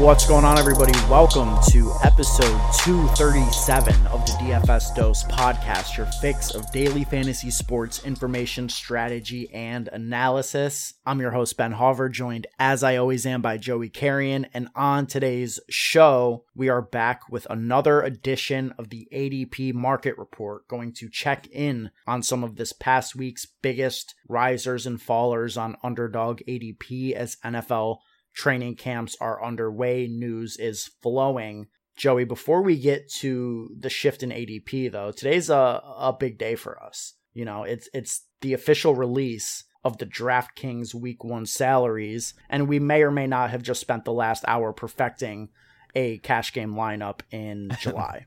What's going on, everybody? Welcome to episode 237 of the DFS Dose podcast, your fix of daily fantasy sports information, strategy, and analysis. I'm your host, Ben Hauver, joined as I always am by Joey Carrion. And on today's show, we are back with another edition of the ADP Market Report, going to check in on some of this past week's biggest risers and fallers on underdog ADP as NFL training camps are underway. News is flowing. Joey, before we get to the shift in ADP though, today's a, a big day for us. You know, it's it's the official release of the DraftKings week one salaries, and we may or may not have just spent the last hour perfecting a cash game lineup in July.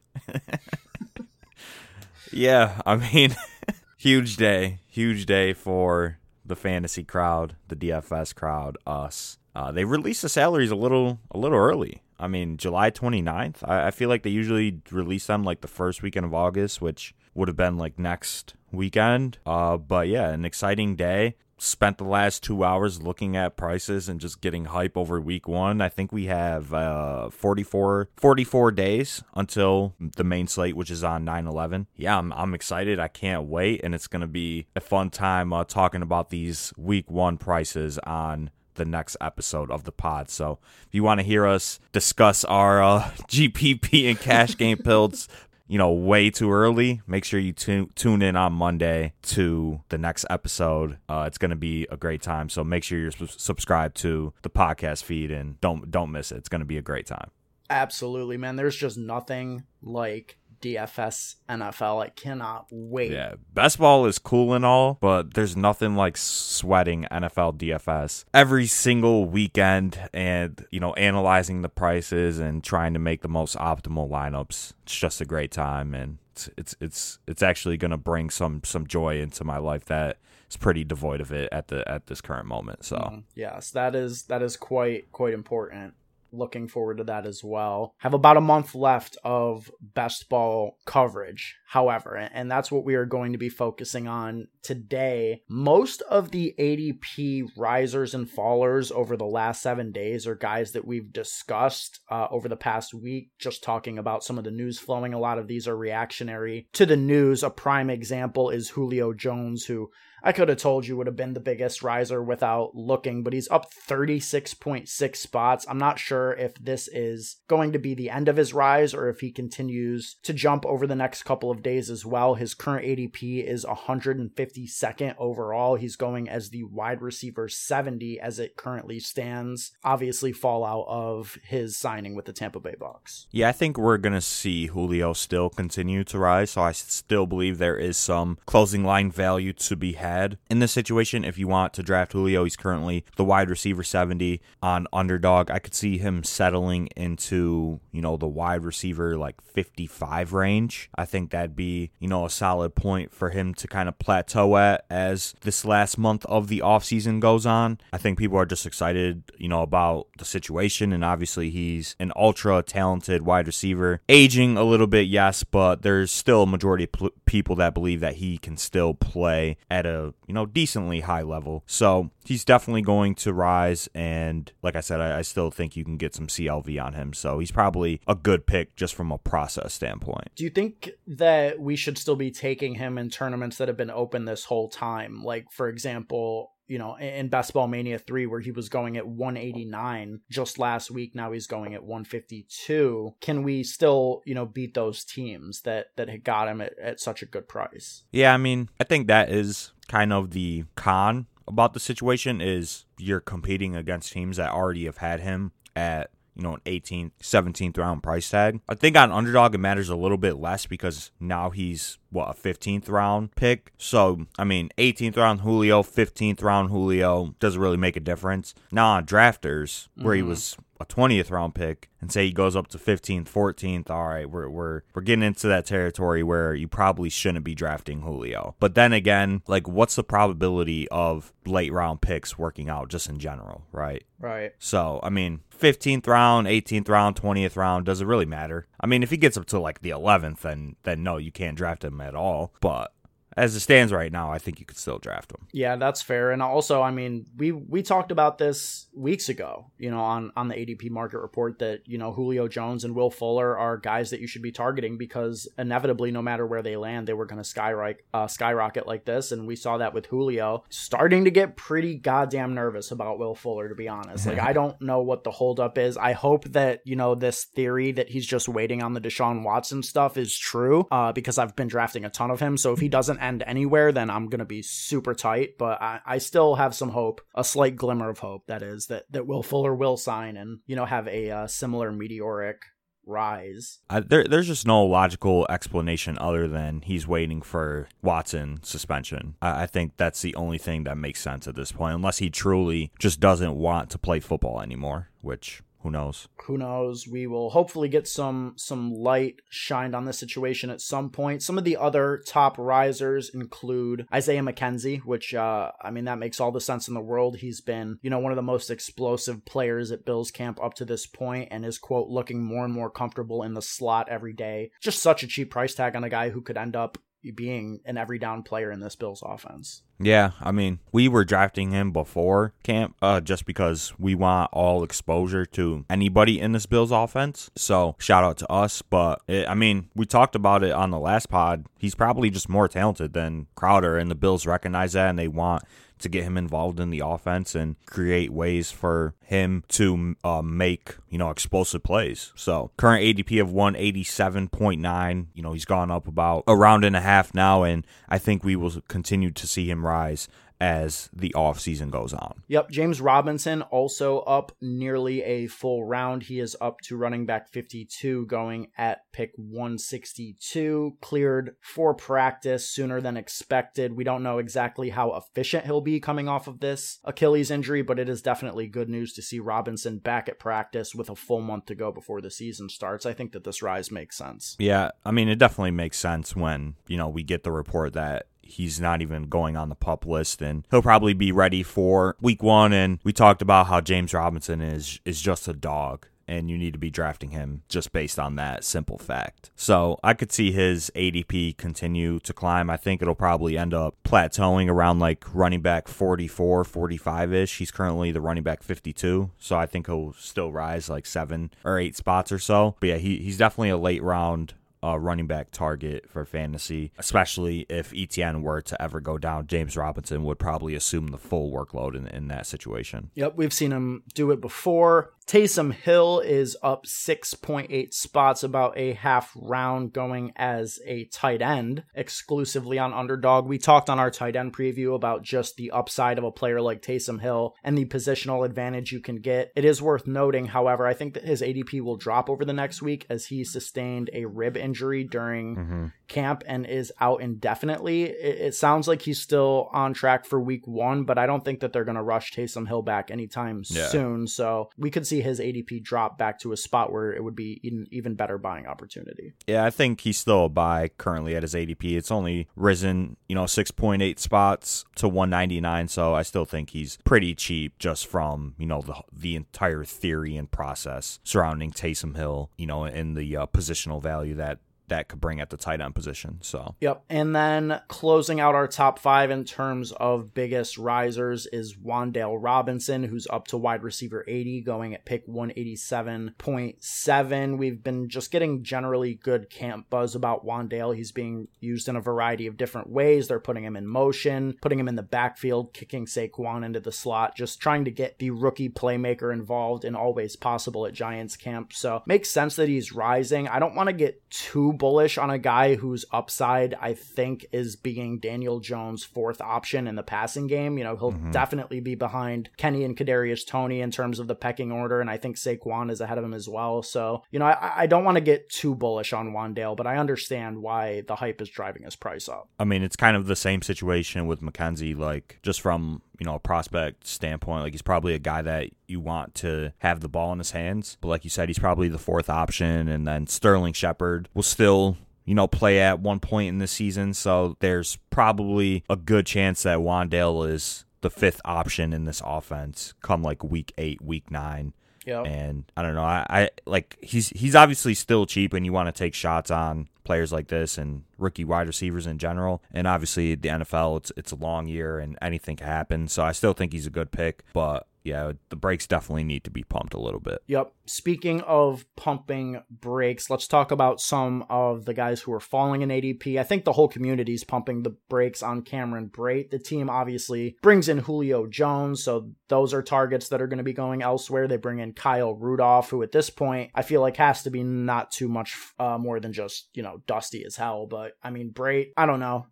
yeah, I mean huge day. Huge day for the fantasy crowd, the DFS crowd, us. Uh, they released the salaries a little a little early. I mean, July 29th. I, I feel like they usually release them like the first weekend of August, which would have been like next weekend. Uh, but yeah, an exciting day. Spent the last two hours looking at prices and just getting hype over week one. I think we have uh, 44, 44 days until the main slate, which is on 9 11. Yeah, I'm, I'm excited. I can't wait. And it's going to be a fun time uh, talking about these week one prices on the next episode of the pod. So if you want to hear us discuss our uh, GPP and cash game builds, you know, way too early, make sure you tune tune in on Monday to the next episode. Uh, it's going to be a great time. So make sure you're subscribed to the podcast feed and don't don't miss it. It's going to be a great time. Absolutely, man. There's just nothing like DFS NFL. I cannot wait. Yeah, best ball is cool and all, but there's nothing like sweating NFL DFS every single weekend and, you know, analyzing the prices and trying to make the most optimal lineups. It's just a great time and it's it's it's, it's actually going to bring some some joy into my life that is pretty devoid of it at the at this current moment. So, mm, yes, that is that is quite quite important looking forward to that as well. Have about a month left of best ball coverage, however, and that's what we are going to be focusing on today. Most of the ADP risers and fallers over the last seven days are guys that we've discussed uh, over the past week, just talking about some of the news flowing. A lot of these are reactionary to the news. A prime example is Julio Jones, who I could have told you would have been the biggest riser without looking, but he's up 36.6 spots. I'm not sure if this is going to be the end of his rise or if he continues to jump over the next couple of days as well. His current ADP is 152nd overall. He's going as the wide receiver 70 as it currently stands. Obviously, fallout of his signing with the Tampa Bay Bucks. Yeah, I think we're going to see Julio still continue to rise. So I still believe there is some closing line value to be had in this situation. If you want to draft Julio, he's currently the wide receiver 70 on underdog. I could see him settling into, you know, the wide receiver like 55 range. I think that'd be, you know, a solid point for him to kind of plateau at as this last month of the offseason goes on. I think people are just excited, you know, about the situation. And obviously, he's an ultra talented wide receiver. Aging a little bit, yes, but there's still a majority of people that believe that he can still play at a you know decently high level. So he's definitely going to rise. And like I said, I, I, still think you can get some CLV on him. So he's probably a good pick just from a process standpoint. Do you think that we should still be taking him in tournaments that have been open this whole time? Like, for example, you know, in Best Ball Mania 3, where he was going at 189 just last week. Now he's going at 152. Can we still, you know, beat those teams that, that had got him at, at such a good price? Yeah, I mean, I think that is kind of the con about the situation is you're competing against teams that already have had him at you know, an 18th, 17th round price tag. I think on underdog it matters a little bit less because now he's what a 15th round pick. So, I mean, 18th round Julio, 15th round Julio doesn't really make a difference. Now on drafters, where mm-hmm. he was a 20th round pick and say he goes up to 15th, 14th, all right, we're we're we're getting into that territory where you probably shouldn't be drafting Julio. But then again, like what's the probability of late round picks working out just in general, right? Right. So, I mean, 15th round, 18th round, 20th round, does it really matter? I mean, if he gets up to like the 11th, then then no, you can't draft him at all. But as it stands right now, I think you could still draft him. Yeah, that's fair. And also, I mean, we we talked about this weeks ago, you know, on on the ADP market report that, you know, Julio Jones and Will Fuller are guys that you should be targeting because inevitably no matter where they land, they were going to skyrocket uh, skyrocket like this and we saw that with Julio. Starting to get pretty goddamn nervous about Will Fuller to be honest. Like I don't know what the holdup is. I hope that, you know, this theory that he's just waiting on the Deshaun Watson stuff is true uh, because I've been drafting a ton of him. So if he doesn't end anywhere, then I'm going to be super tight. But I, I still have some hope, a slight glimmer of hope, that is, that, that Will Fuller will sign and, you know, have a uh, similar meteoric rise. I, there, there's just no logical explanation other than he's waiting for Watson suspension. I, I think that's the only thing that makes sense at this point, unless he truly just doesn't want to play football anymore, which who knows? Who knows? We will hopefully get some some light shined on this situation at some point. Some of the other top risers include Isaiah McKenzie, which uh, I mean that makes all the sense in the world. He's been you know one of the most explosive players at Bills camp up to this point, and is quote looking more and more comfortable in the slot every day. Just such a cheap price tag on a guy who could end up being an every down player in this Bills offense. Yeah, I mean, we were drafting him before camp uh, just because we want all exposure to anybody in this Bills offense. So shout out to us. But it, I mean, we talked about it on the last pod. He's probably just more talented than Crowder, and the Bills recognize that, and they want to get him involved in the offense and create ways for him to uh, make you know explosive plays. So current ADP of 187.9. You know he's gone up about a round and a half now, and I think we will continue to see him rise as the off season goes on. Yep, James Robinson also up nearly a full round. He is up to running back 52 going at pick 162, cleared for practice sooner than expected. We don't know exactly how efficient he'll be coming off of this Achilles injury, but it is definitely good news to see Robinson back at practice with a full month to go before the season starts. I think that this rise makes sense. Yeah, I mean it definitely makes sense when, you know, we get the report that he's not even going on the pup list and he'll probably be ready for week one and we talked about how James Robinson is is just a dog and you need to be drafting him just based on that simple fact. So I could see his ADP continue to climb. I think it'll probably end up plateauing around like running back 44, 45 ish. He's currently the running back 52. So I think he'll still rise like seven or eight spots or so. But yeah, he, he's definitely a late round uh, running back target for fantasy, especially if ETN were to ever go down. James Robinson would probably assume the full workload in, in that situation. Yep, we've seen him do it before. Taysom Hill is up 6.8 spots, about a half round going as a tight end exclusively on underdog. We talked on our tight end preview about just the upside of a player like Taysom Hill and the positional advantage you can get. It is worth noting, however, I think that his ADP will drop over the next week as he sustained a rib injury during mm-hmm. camp and is out indefinitely. It, it sounds like he's still on track for week one, but I don't think that they're going to rush Taysom Hill back anytime yeah. soon. So we could see his ADP drop back to a spot where it would be an even better buying opportunity. Yeah, I think he's still a buy currently at his ADP. It's only risen, you know, 6.8 spots to 199, so I still think he's pretty cheap just from, you know, the the entire theory and process surrounding Taysom Hill, you know, and the uh, positional value that that could bring at the tight end position. So, yep. And then closing out our top five in terms of biggest risers is Wan'Dale Robinson, who's up to wide receiver 80, going at pick 187.7. We've been just getting generally good camp buzz about Wan'Dale. He's being used in a variety of different ways. They're putting him in motion, putting him in the backfield, kicking Saquon into the slot, just trying to get the rookie playmaker involved in all ways possible at Giants camp. So, makes sense that he's rising. I don't want to get too bullish on a guy whose upside I think is being Daniel Jones' fourth option in the passing game. You know, he'll mm-hmm. definitely be behind Kenny and Kadarius Toney in terms of the pecking order, and I think Saquon is ahead of him as well. So, you know, I, I don't want to get too bullish on Wan'Dale, but I understand why the hype is driving his price up. I mean, it's kind of the same situation with McKenzie, like just from you know, a prospect standpoint, like he's probably a guy that you want to have the ball in his hands. But like you said, he's probably the fourth option. And then Sterling Shepard will still you know, play at one point in the season. So there's probably a good chance that Wan'Dale is the fifth option in this offense come like week eight, week nine Yep. And I don't know. I, I like he's he's obviously still cheap, and you want to take shots on players like this and rookie wide receivers in general. And obviously, the NFL it's it's a long year, and anything can happen. So I still think he's a good pick, but yeah, the brakes definitely need to be pumped a little bit. Yep. Speaking of pumping brakes, let's talk about some of the guys who are falling in ADP. I think the whole community is pumping the brakes on Cameron Brate. The team obviously brings in Julio Jones, so those are targets that are going to be going elsewhere. They bring in Kyle Rudolph, who at this point I feel like has to be not too much uh, more than just, you know, dusty as hell. But I mean, Brate, I don't know.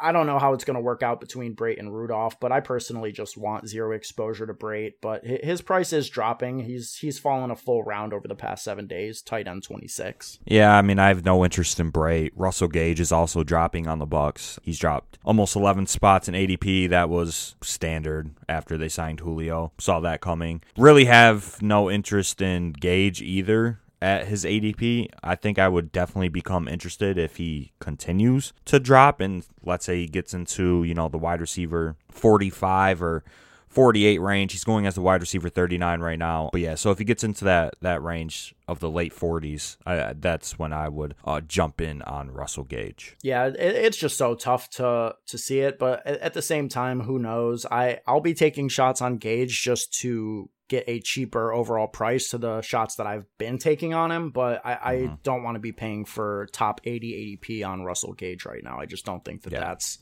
I don't know how it's going to work out between Brate and Rudolph, but I personally just want zero exposure to Brate. But his price is dropping. He's he's fallen a full round over the past seven days. Tight end twenty six. Yeah, I mean I have no interest in Brate. Russell Gage is also dropping on the Bucks. He's dropped almost eleven spots in ADP. That was standard after they signed Julio. Saw that coming. Really have no interest in Gage either at his ADP, I think I would definitely become interested if he continues to drop and let's say he gets into, you know, the wide receiver 45 or 48 range. He's going as the wide receiver 39 right now. But yeah, so if he gets into that that range of the late 40s, I, that's when I would uh, jump in on Russell Gage. Yeah, it, it's just so tough to to see it, but at, at the same time, who knows? I I'll be taking shots on Gage just to get a cheaper overall price to the shots that I've been taking on him, but I, mm-hmm. I don't want to be paying for top 80 ADP on Russell Gage right now. I just don't think that yeah. that's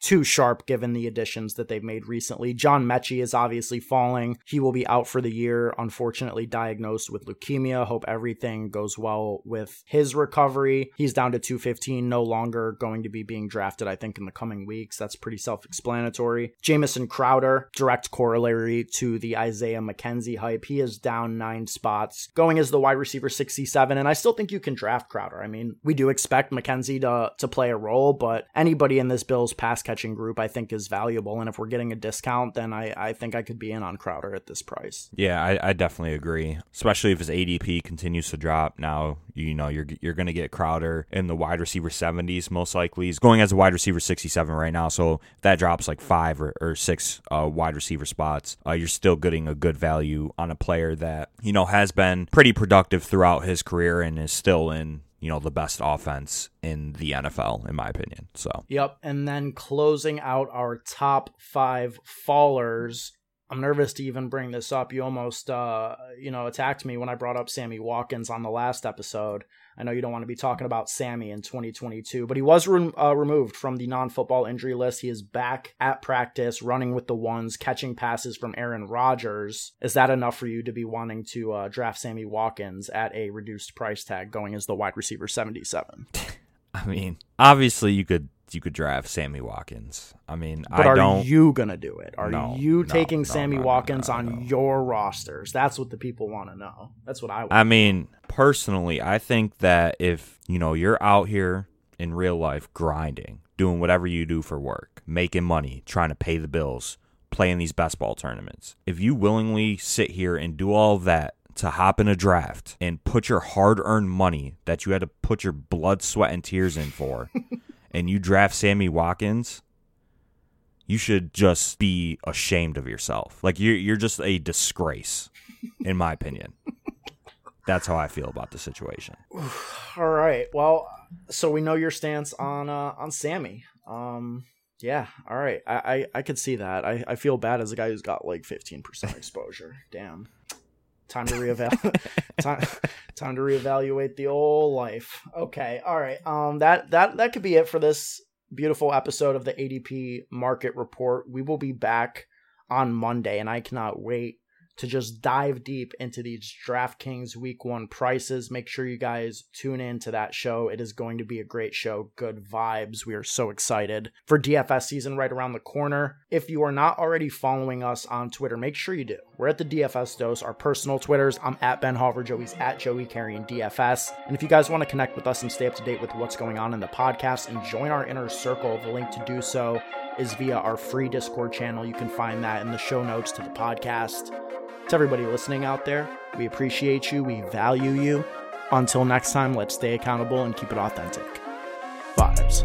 too sharp given the additions that they've made recently. John Metchie is obviously falling. He will be out for the year, unfortunately diagnosed with leukemia. Hope everything goes well with his recovery. He's down to 215, no longer going to be being drafted, I think, in the coming weeks. That's pretty self explanatory. Jamison Crowder, direct corollary to the Isaiah McKenzie hype. He is down nine spots, going as the wide receiver 67. And I still think you can draft Crowder. I mean, we do expect McKenzie to, to play a role, but anybody in this Bills pass catching group I think is valuable. And if we're getting a discount, then I, I think I could be in on Crowder at this price. Yeah, I, I definitely agree. Especially if his ADP continues to drop. Now, you know, you're you're gonna get Crowder in the wide receiver 70s most likely. He's going as a wide receiver 67 right now. So if that drops like five or, or six uh, wide receiver spots, uh, you're still getting a good value on a player that, you know, has been pretty productive throughout his career and is still in you know, the best offense in the NFL, in my opinion. So, yep. And then closing out our top five fallers. I'm nervous to even bring this up. You almost, uh, you know, attacked me when I brought up Sammy Watkins on the last episode. I know you don't want to be talking about Sammy in 2022, but he was re- uh, removed from the non football injury list. He is back at practice, running with the ones, catching passes from Aaron Rodgers. Is that enough for you to be wanting to uh, draft Sammy Watkins at a reduced price tag going as the wide receiver 77? I mean, obviously you could you could draft Sammy Watkins. I mean, but I are you gonna do it? Are no, you no, taking no, Sammy Watkins on your rosters? That's what the people want to know. That's what I. Want I mean, personally, I think that if you know you're out here in real life grinding, doing whatever you do for work, making money, trying to pay the bills, playing these best ball tournaments, if you willingly sit here and do all that to hop in a draft and put your hard earned money that you had to put your blood, sweat, and tears in for, and you draft Sammy Watkins, you should just be ashamed of yourself. Like you're you're just a disgrace, in my opinion. That's how I feel about the situation. All right. Well, so we know your stance on uh, on Sammy. Um, yeah. All right. I, I I could see that. I I feel bad as a guy who's got like fifteen percent exposure. Damn time to reevaluate time, time to reevaluate the old life. Okay all right um that that that could be it for this beautiful episode of the adp market report. We will be back on monday and i cannot wait to just dive deep into these DraftKings week one prices. Make sure you guys tune in to that show. It is going to be a great show. Good vibes. We are so excited for DFS season right around the corner. If you are not already following us on Twitter, make sure you do. We're at the DFS Dose, our personal Twitters. I'm at Ben Hauver, Joey's at Joey Carrion DFS. And if you guys want to connect with us and stay up to date with what's going on in the podcast and join our inner circle, the link to do so is via our free Discord channel. You can find that in the show notes to the podcast. To everybody listening out there, we appreciate you, we value you. Until next time, let's stay accountable and keep it authentic. Vibes.